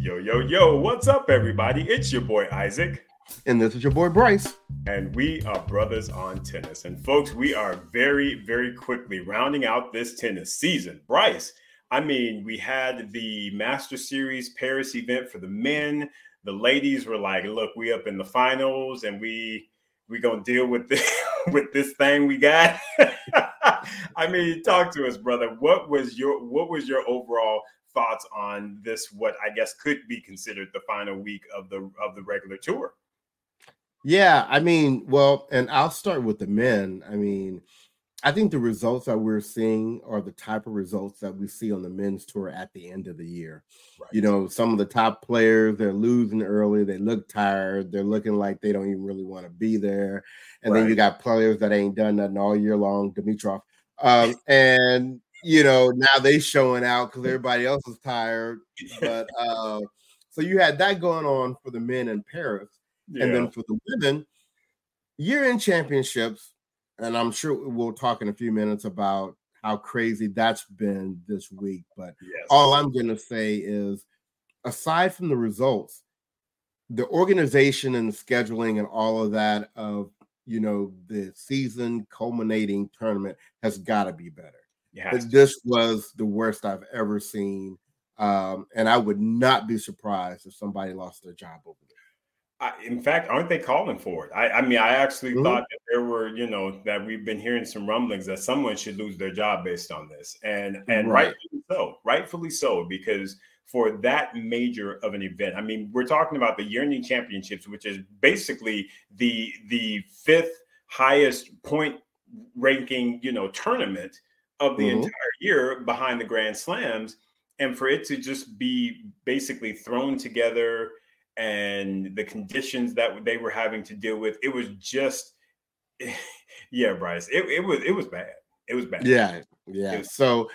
Yo, yo, yo, what's up, everybody? It's your boy Isaac. And this is your boy Bryce. And we are brothers on tennis. And folks, we are very, very quickly rounding out this tennis season. Bryce, I mean, we had the Master Series Paris event for the men. The ladies were like, look, we up in the finals and we we gonna deal with this with this thing we got. I mean, talk to us, brother. What was your what was your overall thoughts on this? What I guess could be considered the final week of the of the regular tour. Yeah, I mean, well, and I'll start with the men. I mean, I think the results that we're seeing are the type of results that we see on the men's tour at the end of the year. Right. You know, some of the top players, they're losing early, they look tired, they're looking like they don't even really want to be there. And right. then you got players that ain't done nothing all year long, Dimitrov. Um, and you know, now they showing out because everybody else is tired. But uh, so you had that going on for the men in Paris. Yeah. And then for the women, year in championships, and I'm sure we'll talk in a few minutes about how crazy that's been this week. But yes. all I'm going to say is, aside from the results, the organization and the scheduling and all of that of you know the season culminating tournament has got to be better. This was the worst I've ever seen, um, and I would not be surprised if somebody lost their job over there. I, in fact, aren't they calling for it? I, I mean, I actually mm-hmm. thought that there were, you know, that we've been hearing some rumblings that someone should lose their job based on this, and and right. rightfully so, rightfully so, because for that major of an event, I mean, we're talking about the yearning championships, which is basically the the fifth highest point ranking, you know, tournament of the mm-hmm. entire year behind the Grand Slams, and for it to just be basically thrown together and the conditions that they were having to deal with. It was just, yeah, Bryce. It, it was it was bad. It was bad. Yeah, yeah. Was- so,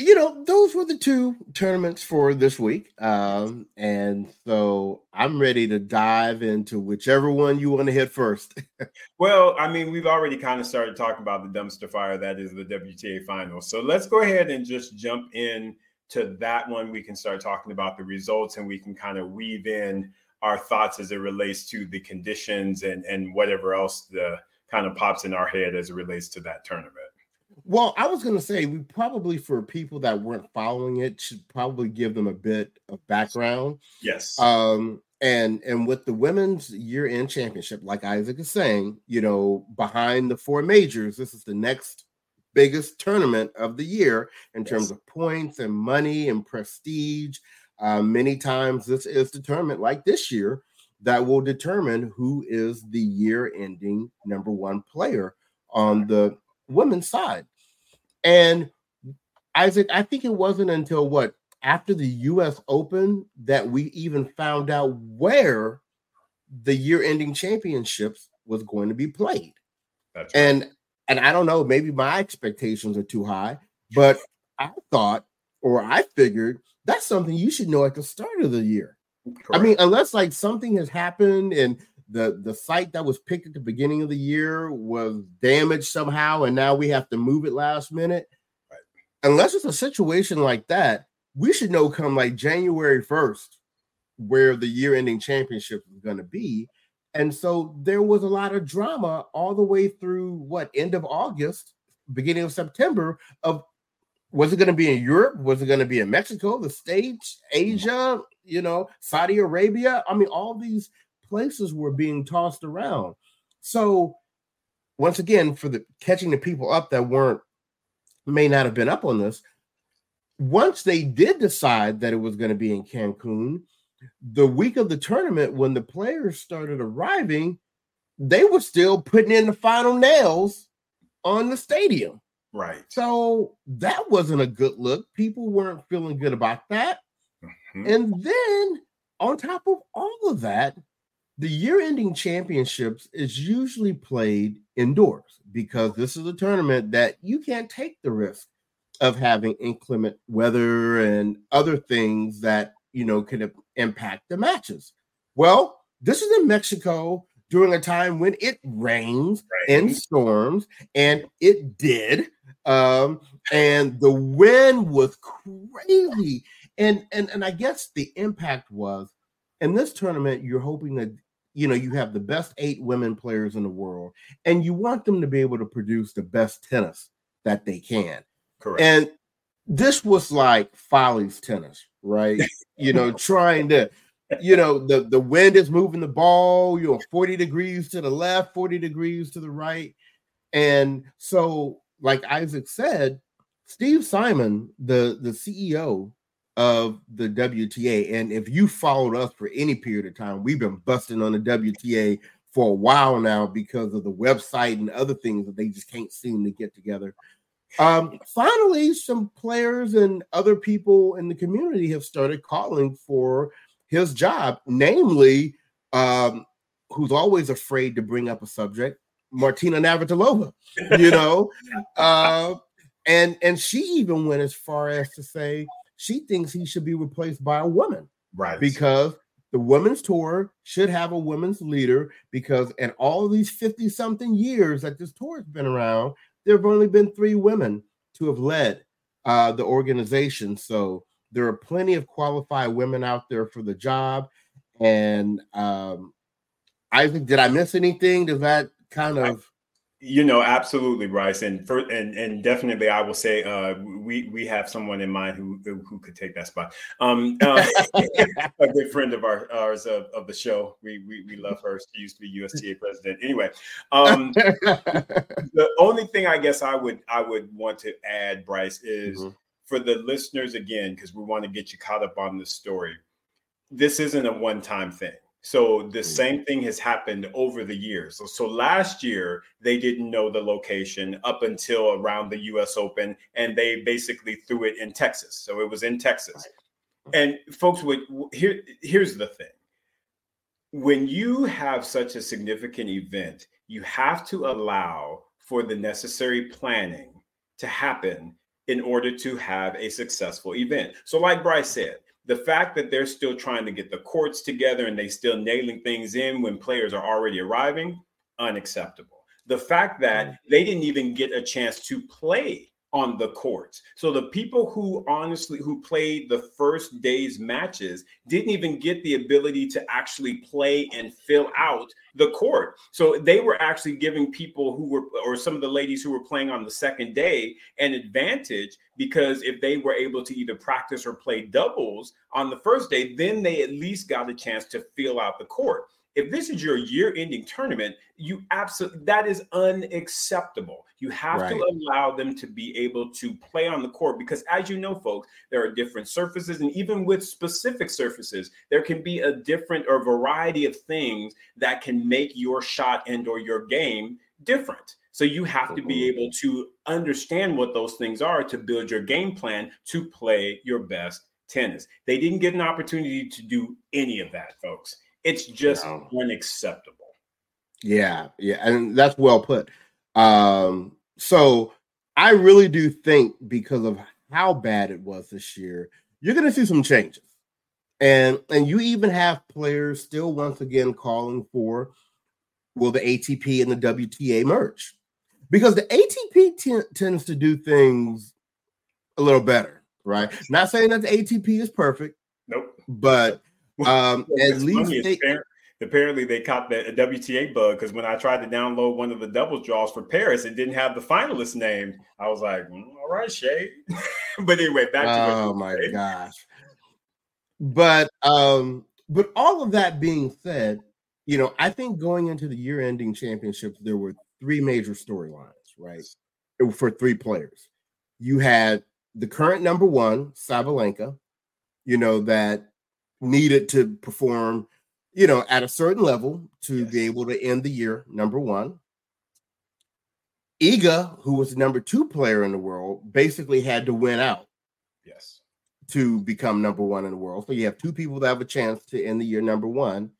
you know, those were the two tournaments for this week, um, and so I'm ready to dive into whichever one you want to hit first. well, I mean, we've already kind of started talking about the dumpster fire that is the WTA finals. So let's go ahead and just jump in to that one, we can start talking about the results and we can kind of weave in our thoughts as it relates to the conditions and, and whatever else the kind of pops in our head as it relates to that tournament. Well, I was going to say we probably for people that weren't following it should probably give them a bit of background. Yes. Um and and with the women's year-end championship like Isaac is saying, you know, behind the four majors, this is the next biggest tournament of the year in yes. terms of points and money and prestige. Uh, many times, this is determined like this year, that will determine who is the year ending number one player on the women's side. And Isaac, I think it wasn't until what after the US Open that we even found out where the year ending championships was going to be played. Right. And and I don't know, maybe my expectations are too high, but I thought or I figured that's something you should know at the start of the year. Correct. I mean, unless like something has happened and the the site that was picked at the beginning of the year was damaged somehow and now we have to move it last minute. Right. Unless it's a situation like that, we should know come like January 1st where the year ending championship is going to be and so there was a lot of drama all the way through what end of August, beginning of September of was it going to be in Europe? Was it going to be in Mexico, the States, Asia, you know, Saudi Arabia? I mean, all these places were being tossed around. So once again, for the catching the people up that weren't may not have been up on this, once they did decide that it was going to be in Cancun, the week of the tournament, when the players started arriving, they were still putting in the final nails on the stadium. Right. So that wasn't a good look. People weren't feeling good about that. Mm-hmm. And then on top of all of that, the year ending championships is usually played indoors because this is a tournament that you can't take the risk of having inclement weather and other things that you know, could impact the matches. Well, this is in Mexico during a time when it rains right. and storms, and it did. Um, and the wind was crazy. and and and I guess the impact was in this tournament, you're hoping that you know you have the best eight women players in the world, and you want them to be able to produce the best tennis that they can. Correct. And this was like Foley's tennis, right? you know, trying to, you know, the the wind is moving the ball, you know, 40 degrees to the left, 40 degrees to the right. And so, like Isaac said, Steve Simon, the the CEO of the WTA. And if you followed us for any period of time, we've been busting on the WTA for a while now because of the website and other things that they just can't seem to get together. Um, finally, some players and other people in the community have started calling for his job, namely, um, who's always afraid to bring up a subject, Martina Navratilova, you know, uh, and and she even went as far as to say she thinks he should be replaced by a woman. Right. Because the women's tour should have a women's leader because in all these 50 something years that this tour has been around, there have only been three women to have led uh, the organization. So there are plenty of qualified women out there for the job. And um, I think, did I miss anything? Does that kind of you know, absolutely, Bryce, and for and and definitely, I will say, uh, we we have someone in mind who who could take that spot. Um, uh, a good friend of our, ours of, of the show. We, we we love her. She used to be USTA president. Anyway, um, the only thing I guess I would I would want to add, Bryce, is mm-hmm. for the listeners again, because we want to get you caught up on this story. This isn't a one time thing so the mm. same thing has happened over the years. So, so, last year they didn't know the location up until around the U.S. Open, and they basically threw it in Texas. So it was in Texas. And folks would here. Here's the thing: when you have such a significant event, you have to allow for the necessary planning to happen in order to have a successful event. So, like Bryce said, the fact that they're still trying to get the courts together and they still nailing things in when players are already arriving, unacceptable. The fact that mm. they didn't even get a chance to play on the courts. So the people who honestly who played the first day's matches didn't even get the ability to actually play and fill out the court. So they were actually giving people who were or some of the ladies who were playing on the second day an advantage because if they were able to either practice or play doubles on the first day, then they at least got a chance to fill out the court if this is your year-ending tournament, you absolutely that is unacceptable. You have right. to allow them to be able to play on the court because, as you know, folks, there are different surfaces, and even with specific surfaces, there can be a different or variety of things that can make your shot and/or your game different. So you have to be mm-hmm. able to understand what those things are to build your game plan to play your best tennis. They didn't get an opportunity to do any of that, folks. It's just no. unacceptable. Yeah, yeah, and that's well put. Um, so I really do think because of how bad it was this year, you're going to see some changes, and and you even have players still once again calling for will the ATP and the WTA merge because the ATP t- tends to do things a little better, right? Not saying that the ATP is perfect, nope, but um, at least they, apparently they caught the WTA bug because when I tried to download one of the doubles draws for Paris, it didn't have the finalist name. I was like, mm, all right, Shay. but anyway, back to oh my gosh. But um, but all of that being said, you know, I think going into the year-ending championships, there were three major storylines, right? For three players. You had the current number one, Sabalenka, you know, that needed to perform, you know, at a certain level to yes. be able to end the year number one. Iga, who was the number two player in the world, basically had to win out. Yes. To become number one in the world. So you have two people that have a chance to end the year number one.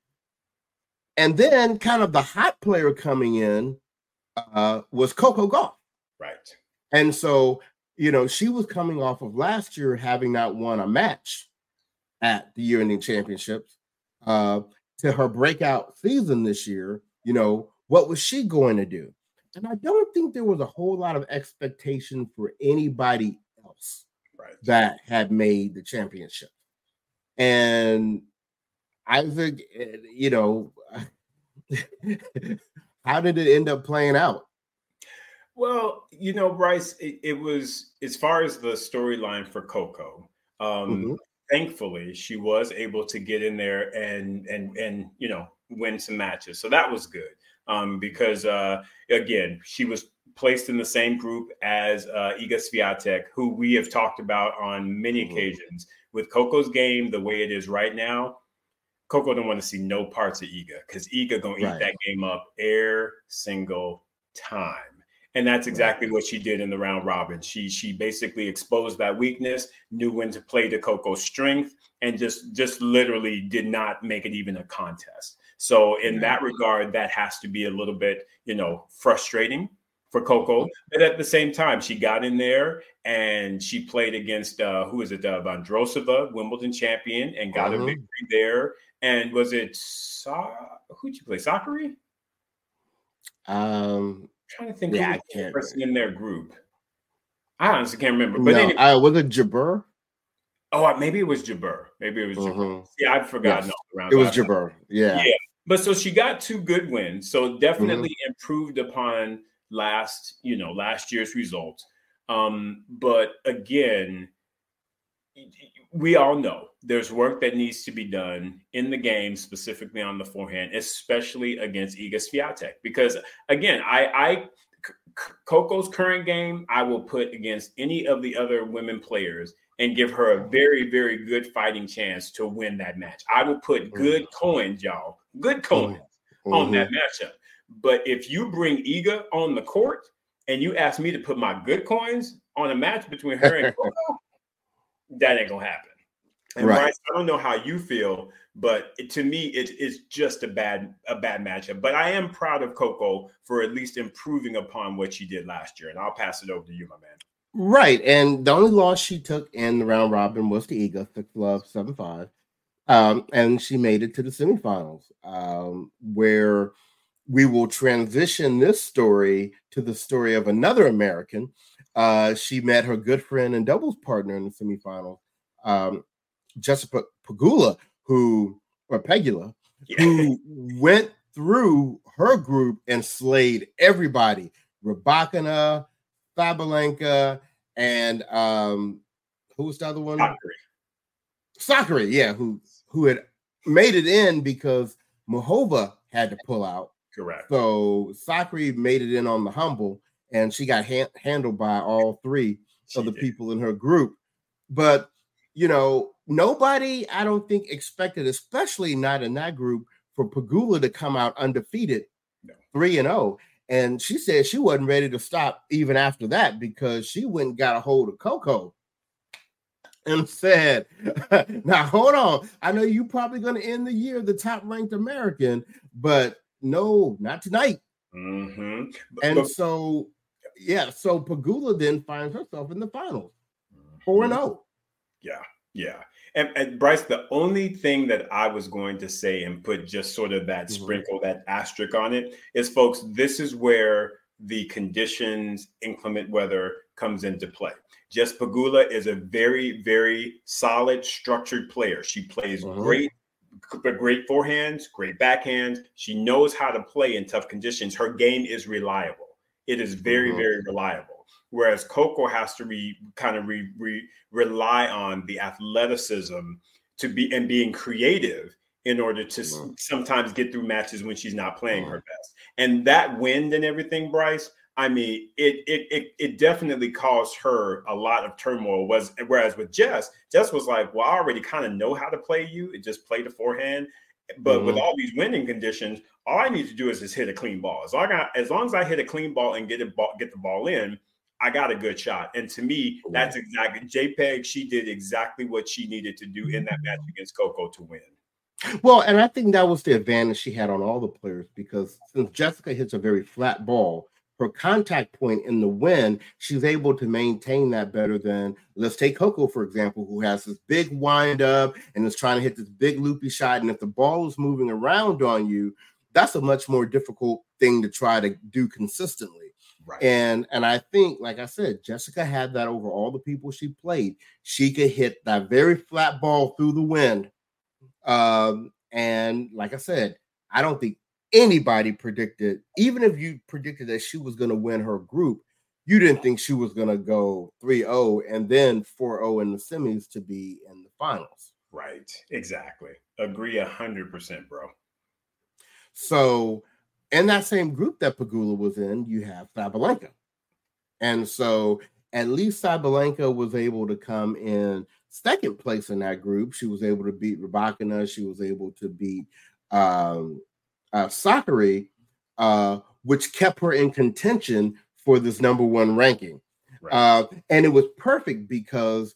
And then, kind of the hot player coming in uh, was Coco Gauff. Right. And so, you know, she was coming off of last year having not won a match at the year ending championships uh, to her breakout season this year, you know, what was she going to do? And I don't think there was a whole lot of expectation for anybody else. Right. that had made the championship. And Isaac, eh, you know, how did it end up playing out? Well, you know, Bryce, it, it was as far as the storyline for Coco. Um, mm-hmm. Thankfully, she was able to get in there and and and you know win some matches, so that was good. Um, because uh, again, she was placed in the same group as uh, Iga Swiatek, who we have talked about on many mm-hmm. occasions. With Coco's game the way it is right now, Coco don't want to see no parts of Iga because Iga gonna eat that game up every single time. And that's exactly what she did in the round robin. She she basically exposed that weakness, knew when to play to Coco's strength, and just just literally did not make it even a contest. So in that regard, that has to be a little bit, you know, frustrating for Coco. But at the same time, she got in there and she played against uh, who is it, uh, Vondrousova, Wimbledon champion, and got a victory there. And was it Sa- who'd you play? Sakkari? Um, trying to think. Yeah, I can't. Person in their group. I honestly can't remember. But no, anyway. uh, was it Jabeur? Oh, maybe it was Jabeur. Maybe it was. Uh-huh. Yeah, I've forgotten. Yes. It was Jabeur. Yeah. Yeah. But so she got two good wins. So definitely mm-hmm. improved upon last, you know, last year's results. Um, but again, we all know there's work that needs to be done in the game, specifically on the forehand, especially against Iga Swiatek. Because again, I, I Coco's current game, I will put against any of the other women players and give her a very, very good fighting chance to win that match. I will put mm-hmm. good coins, y'all, good coins mm-hmm. on that matchup. But if you bring Iga on the court and you ask me to put my good coins on a match between her and Coco, that ain't gonna happen. And right. Bryce, I don't know how you feel, but it, to me, it is just a bad a bad matchup. But I am proud of Coco for at least improving upon what she did last year. And I'll pass it over to you, my man. Right. And the only loss she took in the round robin was to Iga, six love, seven five. Um, and she made it to the semifinals, um, where we will transition this story to the story of another American. Uh, she met her good friend and doubles partner in the semifinals, um, Jessica Pegula, who or Pegula, yeah. who went through her group and slayed everybody. Rybakina, Sabalenka, and um, who was the other one? Sakkari. Sakkari, yeah, who who had made it in because Muchova had to pull out. Correct. So Sakkari made it in on the humble, and she got ha- handled by all three of the people in her group. But you know, nobody, I don't think, expected, especially not in that group, for Pegula to come out undefeated, three and zero. Oh. And she said she wasn't ready to stop even after that because she went and got a hold of Coco and said, Now hold on. I know you're probably going to end the year the top ranked American, but no, not tonight. Mm-hmm. And but, so, yeah, so Pegula then finds herself in the finals 4 and 0. Mm-hmm. Yeah, yeah. And, and, Bryce, the only thing that I was going to say and put just sort of that mm-hmm. sprinkle, that asterisk on it is, folks, this is where the conditions, inclement weather comes into play. Jess Pagula is a very, very solid, structured player. She plays mm-hmm. great, great forehands, great backhands. She knows how to play in tough conditions. Her game is reliable. It is very, mm-hmm. very reliable whereas Coco has to be kind of re, re, rely on the athleticism to be and being creative in order to mm-hmm. sometimes get through matches when she's not playing mm-hmm. her best. And that wind and everything, Bryce. I mean, it it it it definitely caused her a lot of turmoil. Was whereas with Jess, Jess was like, "Well, I already kind of know how to play you. It just play the forehand." But mm-hmm. with all these winning conditions, all I need to do is just hit a clean ball. As long as I, as long as I hit a clean ball and get it ball, get the ball in, I got a good shot. And to me, that's exactly JPEG. She did exactly what she needed to do in that mm-hmm. match against Coco to win. Well, and I think that was the advantage she had on all the players because since Jessica hits a very flat ball, her contact point in the wind, she's able to maintain that better than let's take Coco, for example, who has this big wind up and is trying to hit this big loopy shot. And if the ball is moving around on you, that's a much more difficult thing to try to do consistently. Right. And and I think, like I said, Jessica had that over all the people she played. She could hit that very flat ball through the wind. Um, and like I said, I don't think anybody predicted, even if you predicted that she was going to win her group, you didn't think she was going to go 3-0 and then 4-0 in the semis to be in the finals. Right. Exactly. Agree 100%, bro. So in that same group that Pegula was in, you have Sabalenka. And so at least Sabalenka was able to come in second place in that group. She was able to beat Rybakina. She was able to beat um, uh, Sakkari, uh, which kept her in contention for this number one ranking. Right. Uh, and it was perfect because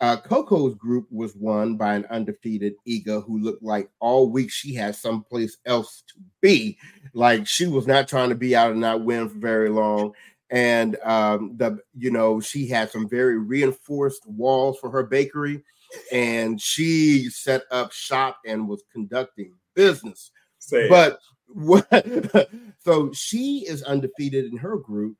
uh, Coco's group was won by an undefeated Iga who looked like all week she had someplace else to be. Like she was not trying to be out and not win for very long. And um, the you know she had some very reinforced walls for her bakery, and she set up shop and was conducting business. Say but what? so she is undefeated in her group,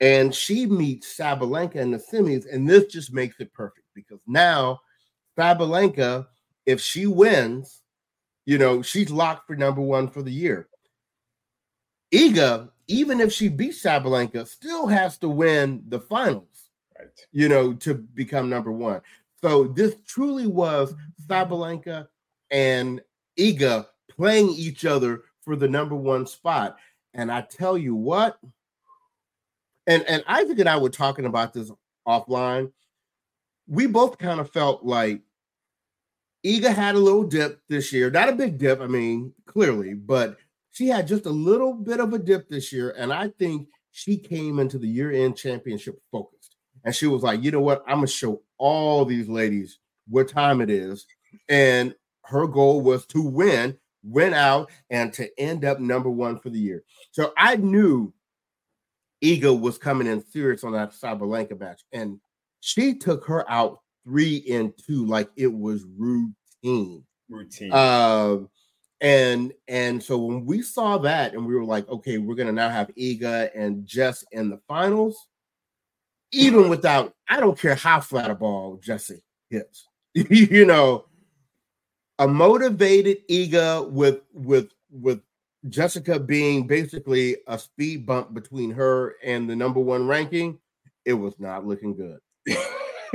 and she meets Sabalenka in the semis, and this just makes it perfect because now Sabalenka, if she wins, you know, she's locked for number one for the year. Iga, even if she beats Sabalenka, still has to win the finals, right. you know, to become number one. So this truly was Sabalenka and Iga playing each other for the number one spot. And I tell you what, and and Isaac and I were talking about this offline we both kind of felt like Iga had a little dip this year, not a big dip, I mean, clearly, but she had just a little bit of a dip this year. And I think she came into the year end championship focused. And she was like, you know what? I'm going to show all these ladies what time it is. And her goal was to win, win out, and to end up number one for the year. So I knew Iga was coming in serious on that Sabalenka match. And she took her out three and two like it was routine. Routine. Uh, and and so when we saw that and we were like, okay, we're gonna now have Iga and Jess in the finals, even without I don't care how flat a ball Jesse hits, you know, a motivated Iga with with with Jessica being basically a speed bump between her and the number one ranking, it was not looking good.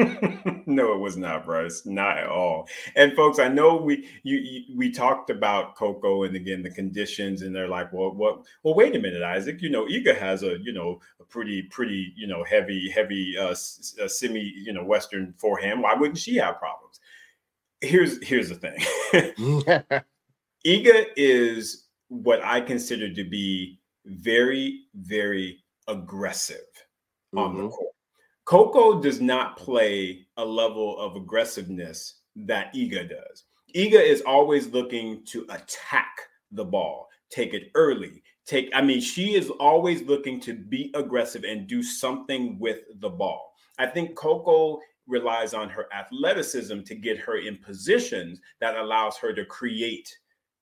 no, it was not, Bryce. Not at all. And folks, I know we you, you, we talked about Coco and again the conditions, and they're like, well, what? Well, wait a minute, Isaac. You know, Iga has a you know a pretty pretty you know heavy heavy uh, semi you know Western forehand. Why wouldn't she have problems? Here's here's the thing. Iga is what I consider to be very very aggressive mm-hmm. on the mm-hmm. court Coco does not play a level of aggressiveness that Iga does. Iga is always looking to attack the ball, take it early. Take, I mean, she is always looking to be aggressive and do something with the ball. I think Coco relies on her athleticism to get her in positions that allows her to create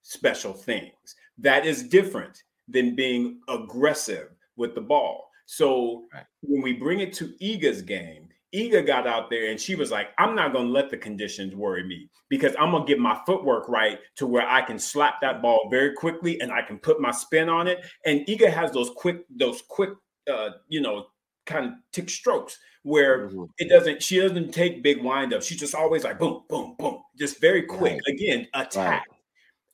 special things. That is different than being aggressive with the ball. So right. when we bring it to Iga's game, Iga got out there and she was like, I'm not going to let the conditions worry me because I'm going to get my footwork right to where I can slap that ball very quickly and I can put my spin on it. And Iga has those quick, those quick, uh, you know, kind of tick strokes where mm-hmm. it doesn't, she doesn't take big windups. She's just always like boom, boom, boom, just very quick. Right. Again, attack. Right.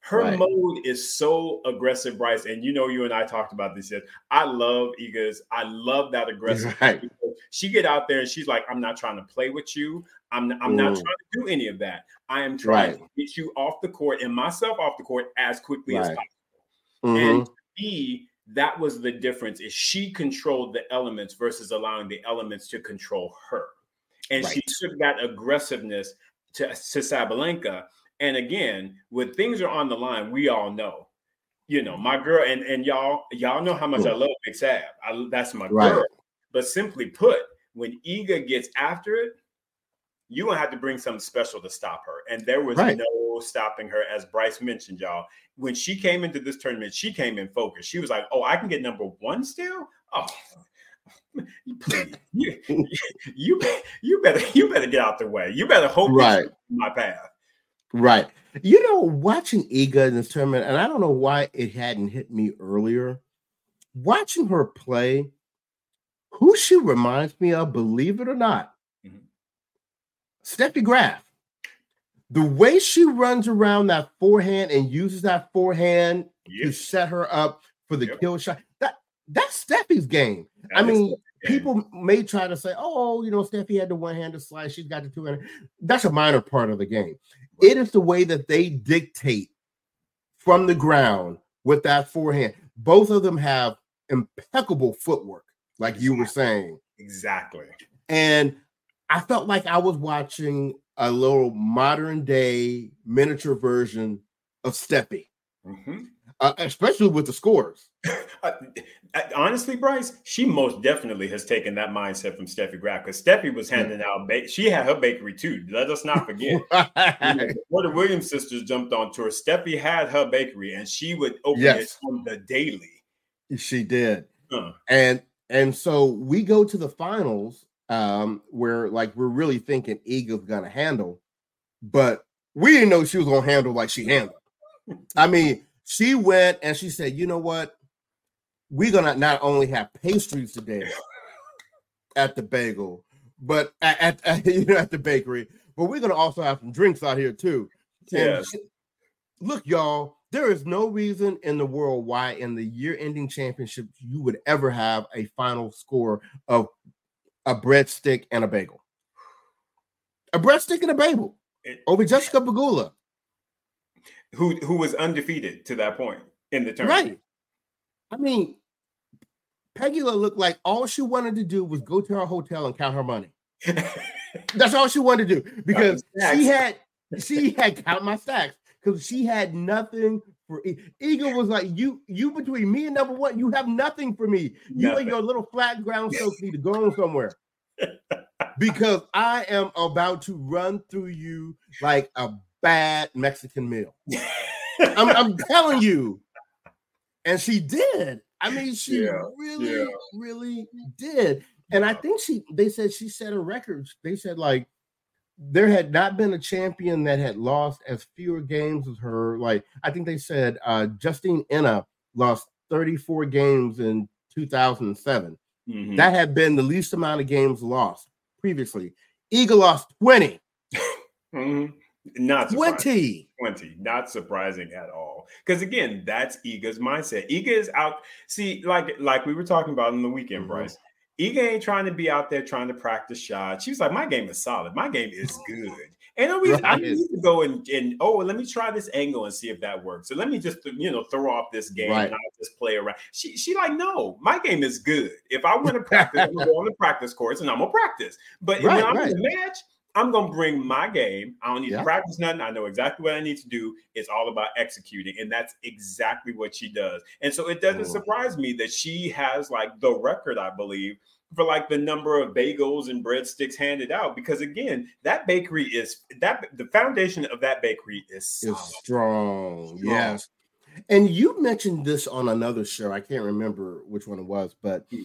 Her right. mode is so aggressive, Bryce. And you know, you and I talked about this yet. I love Iga's. I love that aggressive. Right. She get out there and she's like, "I'm not trying to play with you. I'm I'm Ooh. not trying to do any of that. I am trying right. to get you off the court and myself off the court as quickly as possible." Mm-hmm. And me, that was the difference. Is she controlled the elements versus allowing the elements to control her, and she took that aggressiveness to, to Sabalenka and again, when things are on the line, we all know. You know, my girl, and and y'all, y'all know how much I love Big Sab. I, that's my right. girl. But simply put, when Iga gets after it, you gonna have to bring something special to stop her. And there was right. no stopping her, as Bryce mentioned, y'all. When she came into this tournament, she came in focus. She was like, "Oh, I can get number one still." Oh, please, you, you, you better, you better get out the way. You better hope right my path. Right. You know, watching Iga in this tournament, and I don't know why it hadn't hit me earlier. Watching her play, who she reminds me of, believe it or not, mm-hmm. Steffi Graf. The way she runs around that forehand and uses that forehand yep. to set her up for the yep. kill shot, that that's Steffi's game. That I mean, people may try to say, "Oh, you know, Steffi had the one-handed slice; she's got the two-handed." That's a minor part of the game. It is the way that they dictate from the ground with that forehand. Both of them have impeccable footwork, like exactly. you were saying. Exactly. And I felt like I was watching a little modern day miniature version of Steffi. Mm-hmm uh, especially with the scores. Uh, honestly, Bryce, she most definitely has taken that mindset from Steffi Graf because Steffi was handing out, ba- she had her bakery too. Let us not forget. right. Before the Williams sisters jumped on tour, Steffi had her bakery and she would open yes. it on the daily. She did. Uh. And and so we go to the finals um, where like we're really thinking Iga's gonna handle, but we didn't know she was gonna handle like she handled. I mean, she went and she said, you know what? We're gonna not only have pastries today at the bagel, but at, at, at, you know at the bakery, but we're gonna also have some drinks out here too. Yeah. Look, y'all, there is no reason in the world why in the year-ending championship you would ever have a final score of a breadstick and a bagel. A breadstick and a bagel over Jessica Pegula who who was undefeated to that point in the tournament. Right. I mean, Pegula looked like all she wanted to do was go to her hotel and count her money. That's all she wanted to do because she had she had count my stacks because she had nothing for Iga was like you you between me and number one you have nothing for me you nothing. and your little flat ground soap need to go on somewhere because I am about to run through you like a bad Mexican meal. I'm, I'm, telling you. And she did. I mean, she yeah, really, yeah. really did. And I think she, they said she set a record. They said, like, there had not been a champion that had lost as fewer games as her. Like, I think they said uh, Justine Henin lost 34 games in 2007. Mm-hmm. That had been the least amount of games lost previously. Iga lost 20. mm-hmm. Not 20. 20. Not surprising at all. Because again, that's Iga's mindset. Iga is out. See, like like we were talking about in the weekend, mm-hmm. Bryce. Iga ain't trying to be out there trying to practice shots. She was like, My game is solid. My game is good. And I, right. I need to go and, and oh, let me try this angle and see if that works. So let me just you know throw off this game right. and I'll just play around. She she like, no, my game is good. If I want to practice, I'm gonna go on the practice course and I'm gonna practice. But right, when I'm in the match, I'm gonna bring my game. I don't need yeah. to practice nothing. I know exactly what I need to do. It's all about executing, and that's exactly what she does. And so it doesn't surprise me that she has like the record, I believe, for like the number of bagels and breadsticks handed out. Because again, that bakery is that the foundation of that bakery is, is strong. strong. Yes. And you mentioned this on another show. I can't remember which one it was, but hmm.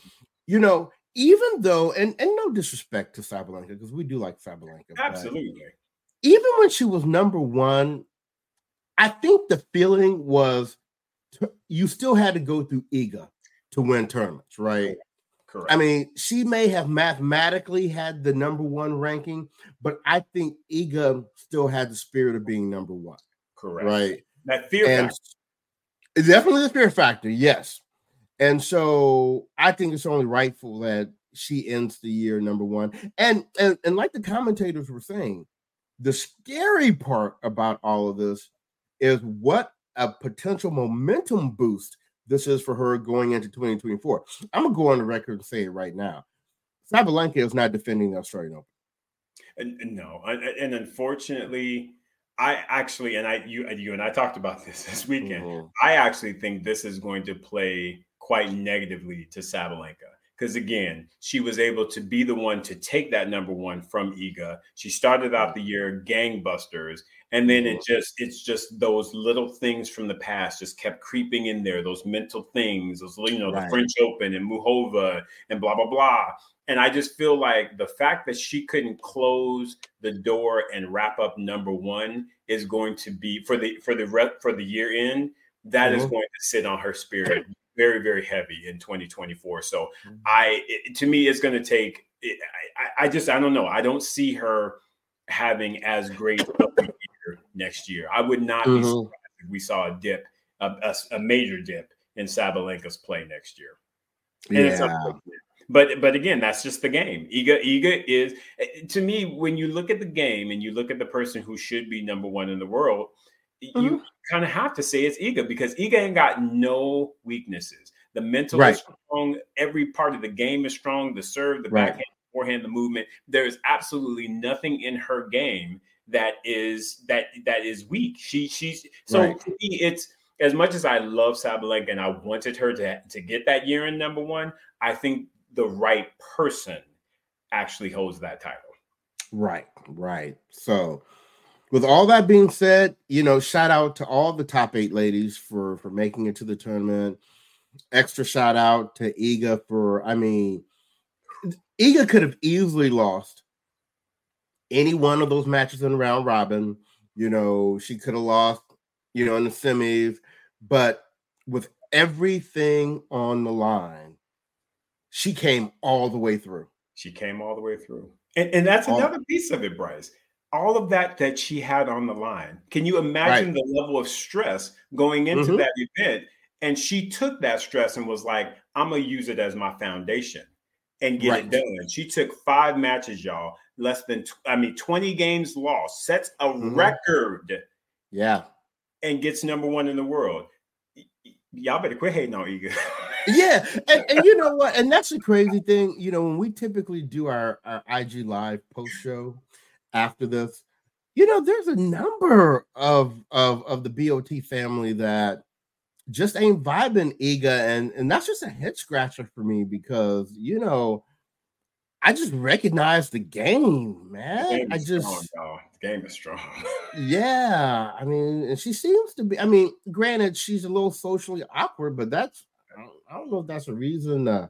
you know, even though, and, and no disrespect to Sabalenka, because we do like Sabalenka. Absolutely. Even when she was number one, I think the feeling was you still had to go through Iga to win tournaments, right? Correct. I mean, she may have mathematically had the number one ranking, but I think Iga still had the spirit of being number one. Correct. Right. That fear and factor. Definitely the fear factor, yes. And so I think it's only rightful that she ends the year number one. And, and and like the commentators were saying, the scary part about all of this is what a potential momentum boost this is for her going into 2024. I'm gonna go on the record and say it right now. Sabalenka is not defending the Australian Open. And, and no, and, and, unfortunately, I actually, and I, you, you and I talked about this this weekend. Mm-hmm. I actually think this is going to play quite negatively to Sabalenka. because again, she was able to be the one to take that number one from Iga. She started out the year gangbusters, and then it just it's just those little things from the past just kept creeping in there. Those mental things, those you know, right. the French Open and Muchova and blah blah blah. And I just feel like the fact that she couldn't close the door and wrap up number one is going to be for the for the rep for the year end. That mm-hmm. is going to sit on her spirit very very heavy in 2024. So mm-hmm. I it, to me it's going to take. It, I, I just I don't know. I don't see her having as great a year next year. I would not mm-hmm. be surprised if we saw a dip, a, a, a major dip in Sabalenka's play next year. And yeah but but again, that's just the game. Iga Iga is eh, to me when you look at the game and you look at the person who should be number one in the world, mm-hmm. you kind of have to say it's Iga because Iga ain't got no weaknesses. The mental right. is strong. Every part of the game is strong. The serve, the right. backhand, forehand, the movement. There is absolutely nothing in her game that is that that is weak. She she's so right. to me it's as much as I love Sabalenka and I wanted her to to get that year in number one. I think the right person actually holds that title. Right, right. So, with all that being said, you know, shout out to all the top eight ladies for for making it to the tournament. Extra shout out to Iga for, I mean, Iga could have easily lost any one of those matches in round robin. You know, she could have lost, you know, in the semis, but with everything on the line, she came all the way through. She came all the way through. And, and that's all, another piece of it, Bryce. All of that that she had on the line. Can you imagine right. the level of stress going into mm-hmm. that event? And she took that stress and was like, I'm going to use it as my foundation and get right. it done. She took five matches, y'all, less than, I mean, 20 games lost, sets a mm-hmm. record. Yeah. And gets number one in the world. Y- y'all better quit hating on Iga. yeah, and, and, you know what? And that's the crazy thing. You know, when we typically do our, our IG live post show after this, you know, there's a number of of of the BOT family that just ain't vibing Iga, and and that's just a head scratcher for me because you know. I just recognize the game, man. The game I just strong, the game is strong. yeah, I mean, and she seems to be. I mean, granted, she's a little socially awkward, but that's I don't, I don't know if that's a reason. Uh,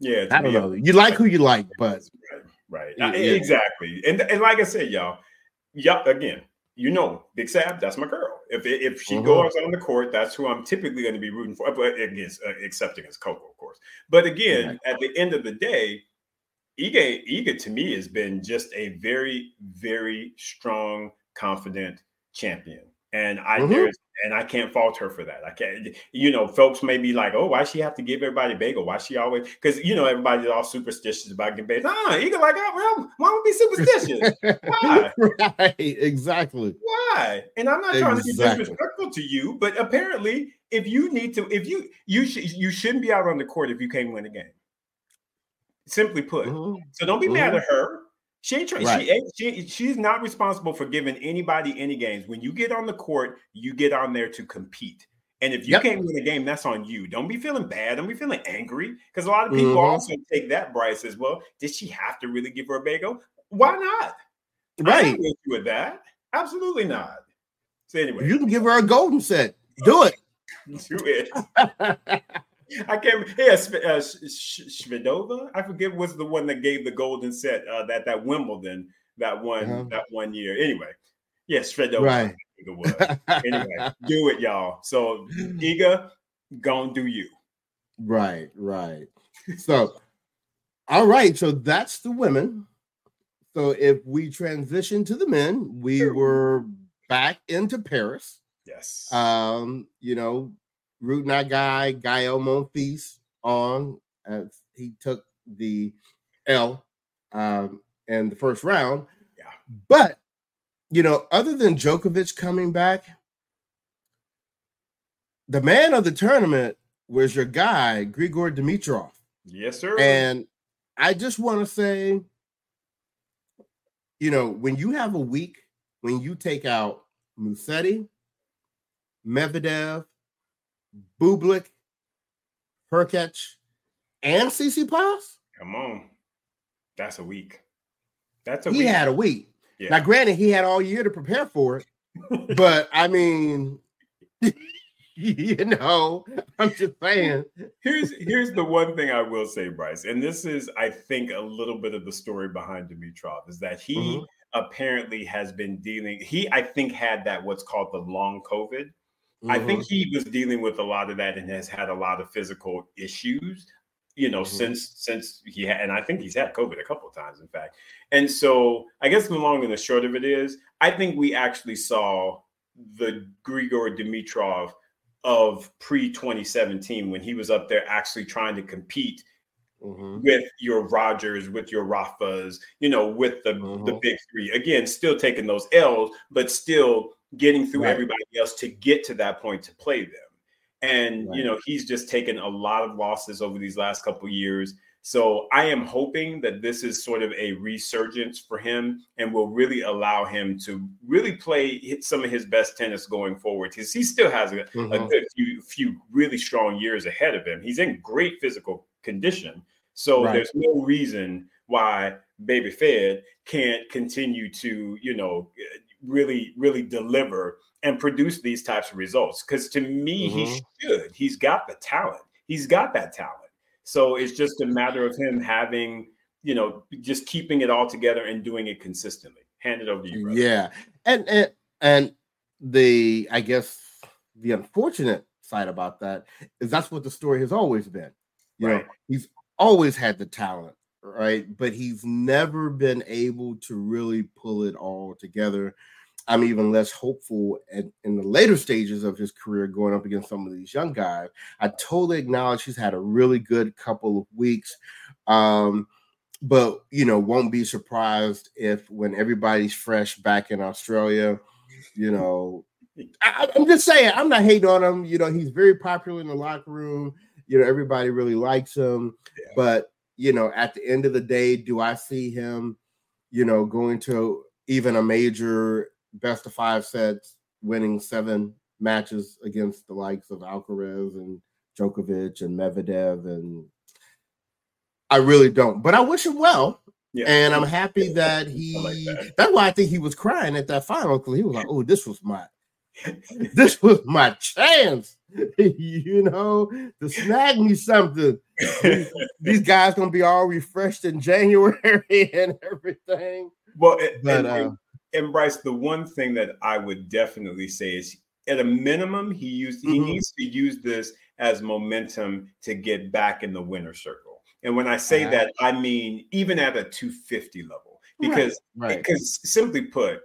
yeah, I don't know. You like who you like, but right, right. Yeah. exactly. And and like I said, y'all, y'all again, you know, Big Sab, that's my girl. If if she mm-hmm. goes on the court, that's who I'm typically going to be rooting for. But against uh, accepting as Coco, of course. But again, at the end of the day, Iga Iga to me has been just a very very strong, confident champion. And I mm-hmm. there's and I can't fault her for that. I can't, you know, folks may be like, oh, why she have to give everybody bagel? Why she always because you know everybody's all superstitious about getting bagels. Ah, you can like, oh, well, why would be superstitious? Why? right, exactly. Why? And I'm not trying exactly. to be disrespectful to you, but apparently, if you need to, if you you should you shouldn't be out on the court if you can't win a game. Simply put. Mm-hmm. So don't be mm-hmm. mad at her. She ain't trying. Right. She, she she's not responsible for giving anybody any games. When you get on the court, you get on there to compete. And if you yep. can't win a game, that's on you. Don't be feeling bad. Don't be feeling angry. Because a lot of people mm-hmm. also take that, Bryce, as well. Did she have to really give her a bagel? Why not? Right. I with that. Absolutely not. So anyway. You can give her a golden set. Do it. Do it. I can't. Yeah, uh, Shvedova. I forget was the one that gave the golden set uh, that that Wimbledon that one uh-huh. that one year. Anyway, yes, yeah, Shvedova. Right. It was. anyway, do it, y'all. So Iga, gonna do you. Right, right. So, all right. So that's the women. So if we transition to the men, we were back into Paris. Yes. Um, you know, rooting our guy Gael Monfils on as he took the L um, in the first round. Yeah. But you know, other than Djokovic coming back, the man of the tournament was your guy Grigor Dimitrov. Yes, sir. And I just want to say, you know, when you have a week, when you take out Musetti, Medvedev, Bublik, Hurkacz, and Tsitsipas. Come on, that's a week. That's a he week. had a week. Yeah. Now, granted, he had all year to prepare for it, but I mean, you know, I'm just saying. here's here's the one thing I will say, Bryce, and this is, I think, a little bit of the story behind Dimitrov is that he Mhm. apparently has been dealing. He, I think, had that what's called the long COVID. I Mhm. think he was dealing with a lot of that and has had a lot of physical issues, you know, Mhm. since since he had, and I think he's had COVID a couple of times, in fact. And so, I guess the long and the short of it is, I think we actually saw the Grigor Dimitrov of pre 2017 when he was up there actually trying to compete Mhm. with your Rogers, with your Rafas, you know, with the the Mhm. big three. Again, still taking those L's, but still getting through Right. everybody else to get to that point to play them. And you know, he's just taken a lot of losses over these last couple years. So I am hoping that this is sort of a resurgence for him and will really allow him to really play some of his best tennis going forward because he still has a, a Mhm. good few few really strong years ahead of him. He's in great physical condition. So Right. there's no reason why Baby Fed can't continue to, you know, really, really deliver and produce these types of results. Because to me, he Mhm. should. He's got the talent. He's got that talent. So it's just a matter of him having, you know, just keeping it all together and doing it consistently. Hand it over to you, brother. Yeah, and and and the I guess the unfortunate side about that is that's what the story has always been. You Right. know, he's always had the talent, right? But he's never been able to really pull it all together. I'm even less hopeful at, in the later stages of his career going up against some of these young guys. I totally acknowledge he's had a really good couple of weeks. Um, but you know, won't be surprised if when everybody's fresh back in Australia, you know, I, I'm just saying, I'm not hating on him. You know, he's very popular in the locker room. You know, everybody really likes him. Yeah. But you know, at the end of the day, do I see him, you know, going to even a major best of five sets, winning seven matches against the likes of Alcaraz and Djokovic and Medvedev and I really don't, but I wish him well. Yeah. And I'm happy that he. Like that. That's why I think he was crying at that final because he was like, "Oh, this was my, this was my chance, you know, to snag me something." These guys gonna be all refreshed in January and everything. Well, and, But, and, uh, and Bryce, the one thing that I would definitely say is, at a minimum, he used he Mhm. needs to use this as momentum to get back in the winner circle. And when I say Uh-huh. that, I mean even at a 250 level, because Right. because simply put,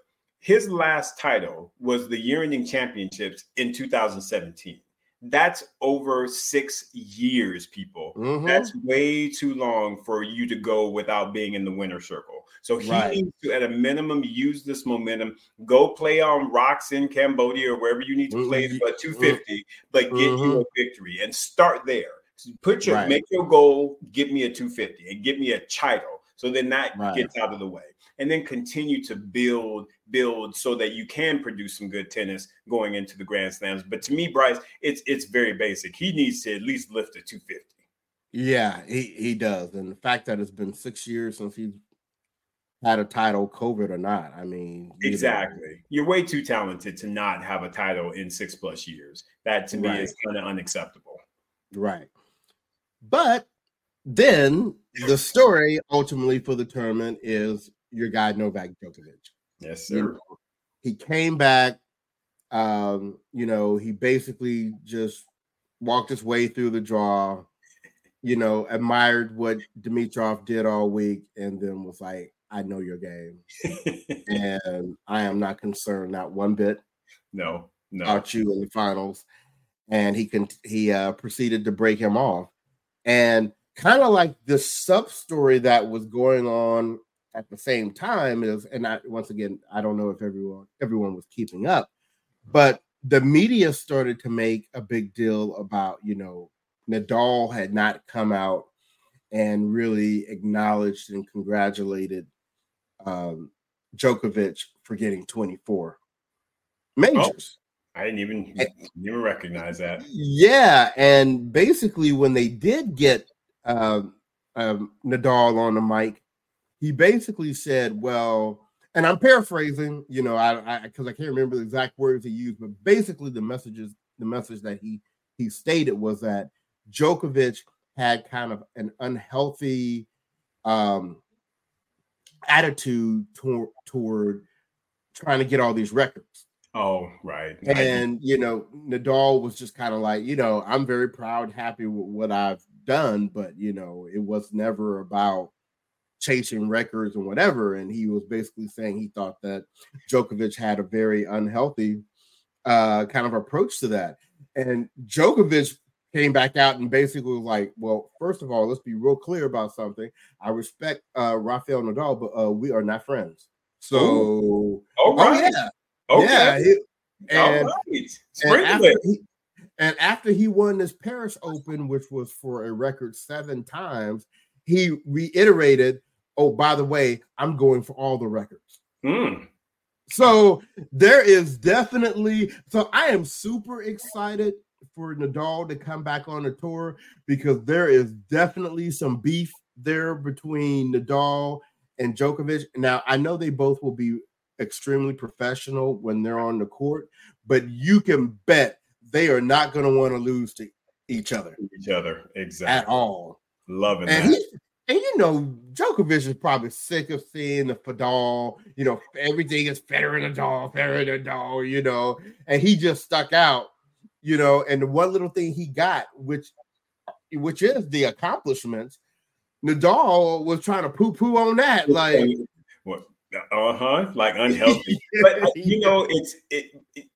his last title was the year-ending championships in 2017. That's over six years, people. Mhm. That's way too long for you to go without being in the winner circle. So he Right. needs to, at a minimum, use this momentum. Go play on rocks in Cambodia or wherever you need to play Mhm. for 250, but get you Mhm. a victory and start there. Put your Right. make your goal, get me a 250 and get me a title. So then that Right. gets out of the way. And then continue to build, build so that you can produce some good tennis going into the grand slams. But to me, Bryce, it's it's very basic. He needs to at least lift a 250. Yeah, he, he does. And the fact that it's been six years since he's had a title, COVID or not. I mean, know, Exactly. You're way too talented to not have a title in six plus years. That to me Right. is kind of unacceptable. Right. But then the story ultimately for the tournament is your guy Novak Djokovic. Yes, You sir. know, he came back. Um, you know, he basically just walked his way through the draw, you know, admired what Dimitrov did all week, and then was like, I know your game. And I am not concerned, not one bit. no, no. about you in the finals, and he can he uh, proceeded to break him off, and kind of like the sub story that was going on at the same time is, and I once again I don't know if everyone everyone was keeping up, but the media started to make a big deal about you know Nadal had not come out and really acknowledged and congratulated um, Djokovic for getting 24 majors. I didn't even didn't even recognize that. Yeah, and basically when they did get um, um, Nadal on the mic. He basically said, "Well." And I'm paraphrasing, you know, I because I, I can't remember the exact words he used, but basically the messages, the message that he he stated was that Djokovic had kind of an unhealthy um, attitude toward, toward trying to get all these records. Oh, right. And you know, Nadal was just kind of like, you know, I'm very proud, happy with what I've done, but you know, it was never about chasing records and whatever. And he was basically saying he thought that Djokovic had a very unhealthy uh, kind of approach to that. And Djokovic came back out and basically was like, well, first of all, let's be real clear about something. I respect uh, Rafael Nadal, but uh, we are not friends. So, oh, oh yeah, okay. yeah. And, and, after he, and after he won this Paris Open, which was for a record seven times, he reiterated, "Oh, by the way, I'm going for all the records." Mm. So there is definitely. So I am super excited for Nadal to come back on the tour because there is definitely some beef there between Nadal and Djokovic. Now, I know they both will be extremely professional when they're on the court, but you can bet they are not going to want to lose to each other. Each other, exactly. At all. Loving and that. He, and you know, Djokovic is probably sick of seeing the Fedal, you know, everything is Federer and Nadal, Federer and Nadal, you know, and he just stuck out you know, and the one little thing he got, which which is the accomplishments, Nadal was trying to poo-poo on that. Like uh-huh, like unhealthy. but uh, you know, it's it, it, it,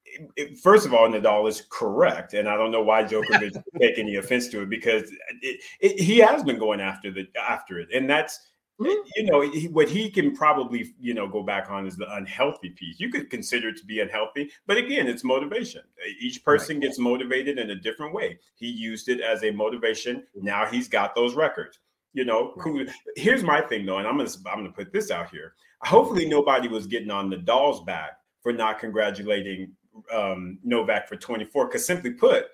first of all, Nadal is correct, and I don't know why Djokovic take any offense to it because it, he has been going after the after it, and that's Mm-hmm. you know he, what he can probably you know go back on is the unhealthy piece. You could consider it to be unhealthy but again it's motivation. Each person right. gets motivated in a different way. He used it as a motivation. Now he's got those records. You know right. here's my thing though and i'm gonna i'm gonna put this out here. Hopefully nobody was getting on Nadal's back for not congratulating um novak for 24 because simply put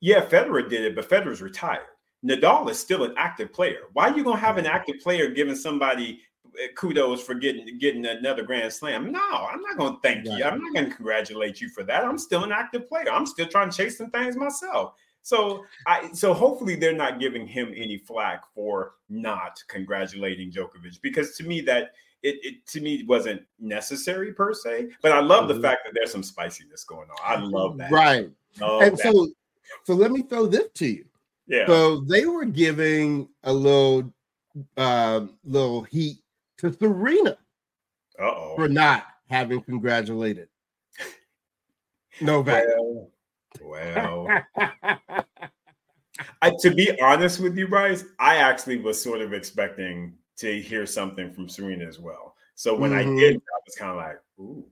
yeah federer did it but federer's retired Nadal is still an active player. Why are you gonna have an active player giving somebody eh, kudos for getting getting another grand slam? No, I'm not gonna thank right. you. I'm not gonna congratulate you for that. I'm still an active player. I'm still trying to chase some things myself. So I so hopefully they're not giving him any flack for not congratulating Djokovic because to me that it, it to me wasn't necessary per se. But I love mm-hmm. the fact that there's some spiciness going on. I love that. Right. Love and that. so so let me throw this to you. Yeah. So they were giving a little uh, little heat to Serena Uh-oh. for not having congratulated Novak. Well, well. I, to be honest with you, Bryce, I actually was sort of expecting to hear something from Serena as well. So when mm-hmm. I did, I was kind of like, ooh,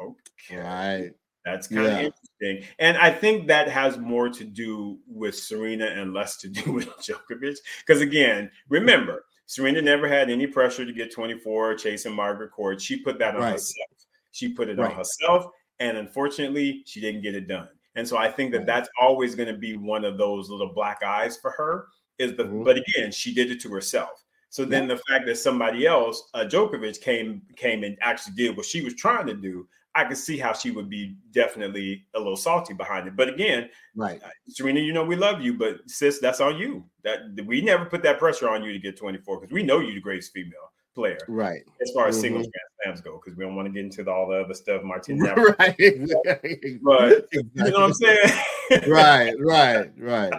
okay. Right. That's kind yeah. of interesting. And I think that has more to do with Serena and less to do with Djokovic. Because again, remember, Serena never had any pressure to get 24 chasing Margaret Court. She put that on right. herself. She put it right. on herself. And unfortunately, she didn't get it done. And so I think that that's always going to be one of those little black eyes for her. Is the mm-hmm. but again, she did it to herself. So then the fact that somebody else, uh, Djokovic, came came and actually did what she was trying to do, I could see how she would be definitely a little salty behind it. But again, right, uh, Serena, you know we love you, but sis, that's on you. That we never put that pressure on you to get 24 because we know you're the greatest female player, right? As far as mm-hmm. singles Grand Slams go, because we don't want to get into the, all the other stuff, Martin. Right, but you know what I'm saying? right, right, right.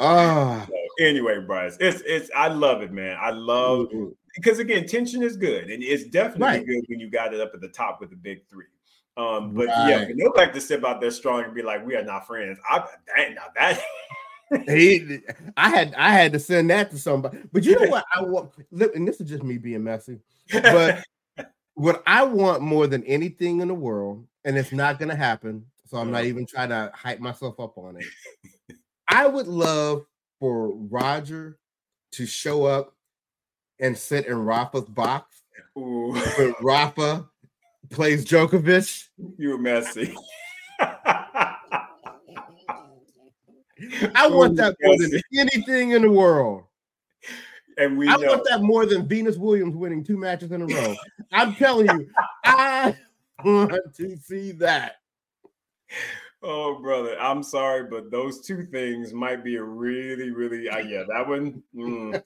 Ah. So anyway, Bryce, it's it's I love it, man. I love mm-hmm because again, tension is good, and it's definitely right. good when you got it up at the top with the big three. Um, but right. yeah, but like to step out there strong and be like, "We are not friends." I dang, now that. he, I had I had to send that to somebody, but you know what I want, Look, and this is just me being messy, but what I want more than anything in the world, and it's not going to happen, so I'm not uh-huh. even trying to hype myself up on it. I would love for Roger to show up and sit in Rafa's box Ooh. when Rafa plays Djokovic. You're messy. I want that more than anything in the world. And we I know. want that more than Venus Williams winning two matches in a row. I'm telling you, I want to see that. Oh, brother, I'm sorry, but those two things might be a really, really, uh, yeah, that one, mm,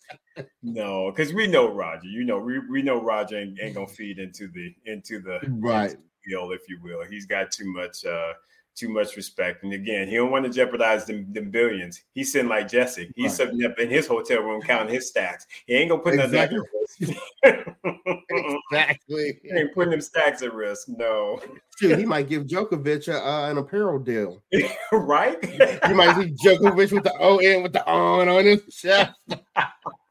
no, because we know Roger. You know, we, we know Roger ain't, ain't gonna feed into the into the Right. deal, if you will. He's got too much, uh, too much respect, and again, he don't want to jeopardize them, them billions. He's sitting like Jesse. He's Right. sitting up in his hotel room counting his stacks. He ain't gonna put nothing at risk. Exactly. he ain't putting them stacks at risk. No, Shoot, he might give Djokovic a, uh, an apparel deal. right? You might see Djokovic with the O O N with the on on his chest.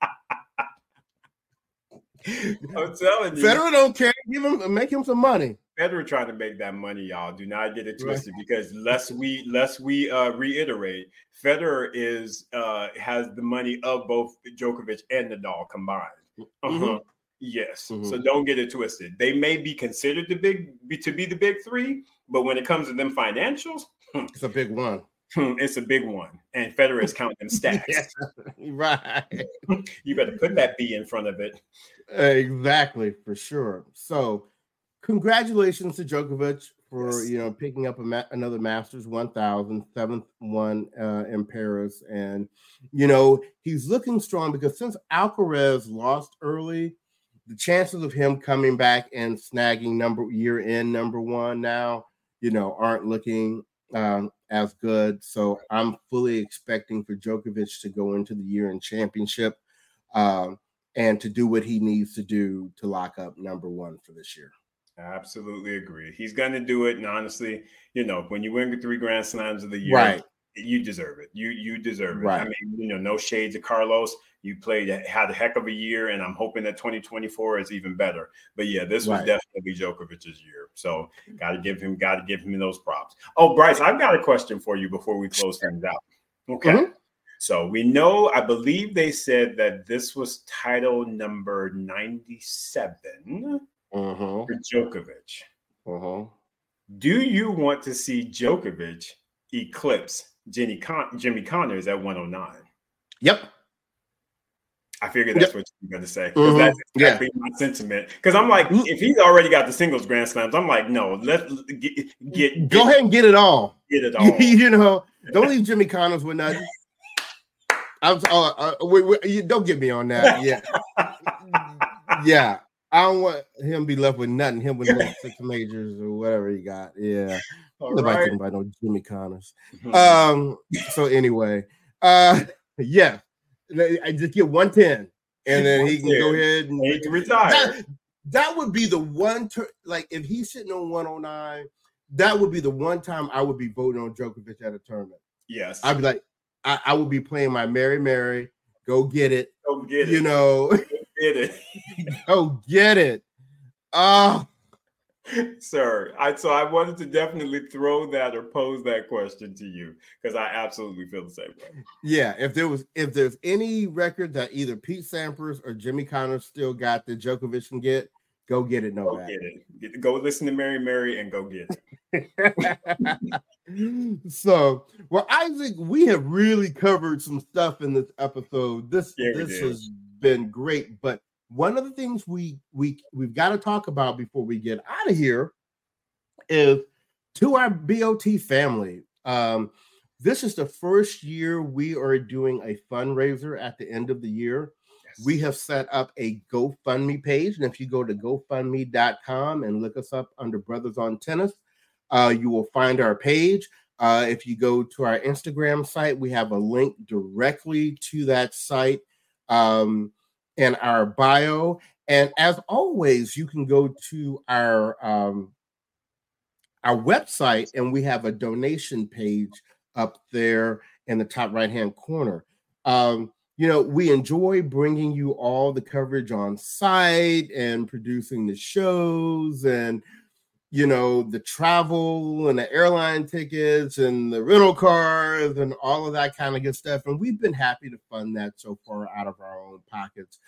I'm telling you. Federer don't care. Give him, make him some money. Federer trying to make that money, y'all. Do not get it Right. twisted because lest we lest we uh, reiterate, Federer is uh, has the money of both Djokovic and Nadal combined. Uh-huh. Mhm. Yes, Mhm. so don't get it twisted. They may be considered the big be, to be the big three, but when it comes to them financials, It's a big one. it's a big one. And Federer is counting them stacks. Right. You better put that B in front of it. Exactly, for sure. So, congratulations to Djokovic for Yes. you know picking up a ma- another Masters 1000, seventh one uh, in Paris, and you know he's looking strong because since Alcaraz lost early, the chances of him coming back and snagging number year in number one now, you know, aren't looking um, as good. So I'm fully expecting for Djokovic to go into the year in championship. Um, and to do what he needs to do to lock up number one for this year. I absolutely agree. He's going to do it, and honestly, you know, when you win the three Grand Slams of the year, Right. You deserve it. You you deserve it. Right. I mean, you know, no shades of Carlos. You played had a heck of a year, and I'm hoping that 2024 is even better. But yeah, this was Right. definitely Djokovic's year. So got to give him got to give him those props. Oh, Bryce, I've got a question for you before we close things out. Okay. Mhm. So we know, I believe they said that this was title number 97 Uh-huh. for Djokovic. Uh-huh. Do you want to see Djokovic eclipse Jenny Con- Jimmy Connors at 109? Yep. I figured that's what you're going to say. Mhm. That's Yeah. my sentiment. Because I'm like, Mm. if he's already got the singles Grand Slams, I'm like, no, let's get get, Go ahead and get it all. get it all. you know, don't leave Jimmy Connors with nothing. I'm uh, uh, we, we, you, don't get me on that. Yeah. yeah. I don't want him to be left with nothing. Him with no six majors or whatever he got. Yeah. All Nobody right. about no Jimmy Connors. Mhm. Um, so anyway, uh yeah, I just get 110 and then he can go ahead and And he can retire. that, that would be the one tur like if he's sitting on 109, that would be the one time I would be voting on Djokovic at a tournament. yes. I'd be like, I, I would be playing my Mary Mary, go get it, Go get it. you know, get it. go get it. Oh, Sir, I so I wanted to definitely throw that or pose that question to you because I absolutely feel the same way. yeah. If there was if there's any record that either Pete Sampras or Jimmy Connors still got that Djokovic can get, go get it, no Go get it. Get- Go listen to Mary Mary and go get it. so, well, Isaac, we have really covered some stuff in this episode. This Yeah, this did. has been great, but one of the things we we we've got to talk about before we get out of here is to our BOT family. Um, this is the first year we are doing a fundraiser at the end of the year we have set up a GoFundMe page. And if you go to GoFundMe.com and look us up under Brothers on Tennis, uh, you will find our page. Uh, if you go to our Instagram site, we have a link directly to that site um, in our bio. And as always, you can go to our um, our website, and we have a donation page up there in the top right hand corner. Um, you know, we enjoy bringing you all the coverage on site and producing the shows and, you know, the travel and the airline tickets and the rental cars and all of that kind of good stuff. And we've been happy to fund that so far out of our own pockets.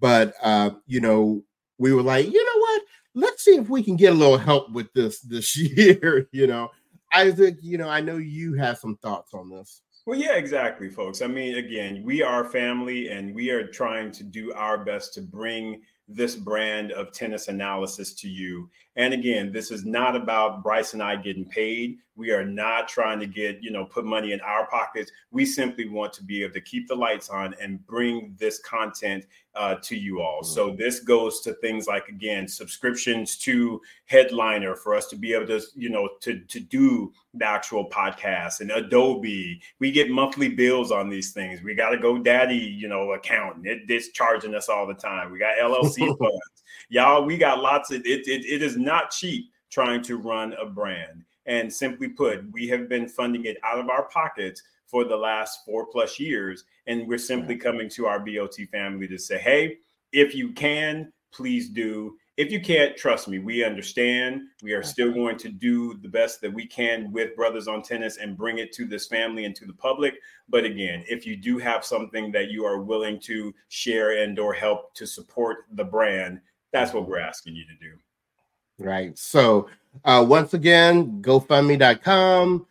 But, uh, you know, we were like, you know what? Let's see if we can get a little help with this this year. You know, Isaac, you know, I know you have some thoughts on this. Well, yeah, exactly, folks. I mean, again, we are family and we are trying to do our best to bring this brand of tennis analysis to you. And again, this is not about Bryce and I getting paid. We are not trying to get, you know, put money in our pockets. We simply want to be able to keep the lights on and bring this content uh, to you all. So mm-hmm. this goes to things like again subscriptions to Headliner for us to be able to, you know, to to do the actual podcast and Adobe. We get monthly bills on these things. We got a GoDaddy, you know, account. It, it's charging us all the time. We got LLC funds. Y'all, we got lots of it, it. It is not cheap trying to run a brand. And simply put, we have been funding it out of our pockets for the last four plus years. And we're simply mm. coming to our BOT family to say, hey, if you can, please do. If you can't, trust me, we understand. We are still going to do the best that we can with Brothers on Tennis and bring it to this family and to the public. But again, if you do have something that you are willing to share and or help to support the brand, that's what we're asking you to do. Right. So uh, once again, GoFundMe.com,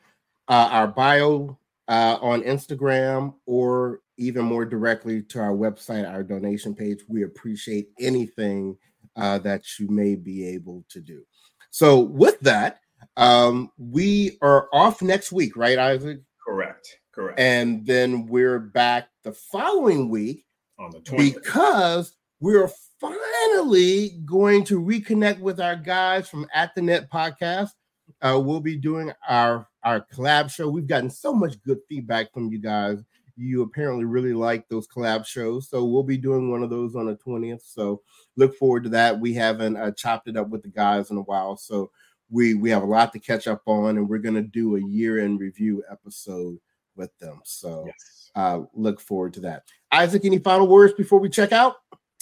uh, our bio uh, on Instagram, or even more directly to our website, our donation page. We appreciate anything uh, that you may be able to do. So, with that, um, we are off next week, right, Isaac? Correct. Correct. And then we're back the following week on the 20th. because we're finally going to reconnect with our guys from At the Net podcast. Uh, we'll be doing our our collab show. We've gotten so much good feedback from you guys. You apparently really like those collab shows, so we'll be doing one of those on the twentieth. So look forward to that. We haven't uh, chopped it up with the guys in a while, so we we have a lot to catch up on, and we're gonna do a year in review episode with them. So yes. uh, look forward to that. Isaac, any final words before we check out?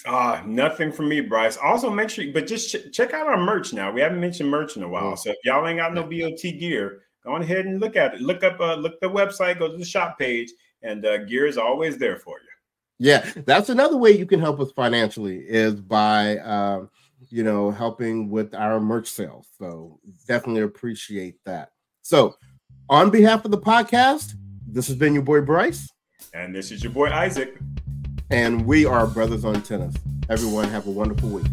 Uh, nothing for me, Bryce. Also, make sure, but just ch- check out our merch now. We haven't mentioned merch in a while. So if y'all ain't got no BOT gear, go on ahead and look at it. Look up, uh, look the website, go to the shop page, and uh, gear is always there for you. Yeah, that's another way you can help us financially is by, uh, you know, helping with our merch sales. So definitely appreciate that. So, on behalf of the podcast, this has been your boy Bryce, and this is your boy Isaac and we are Brothers on Tennis. Everyone, have a wonderful week.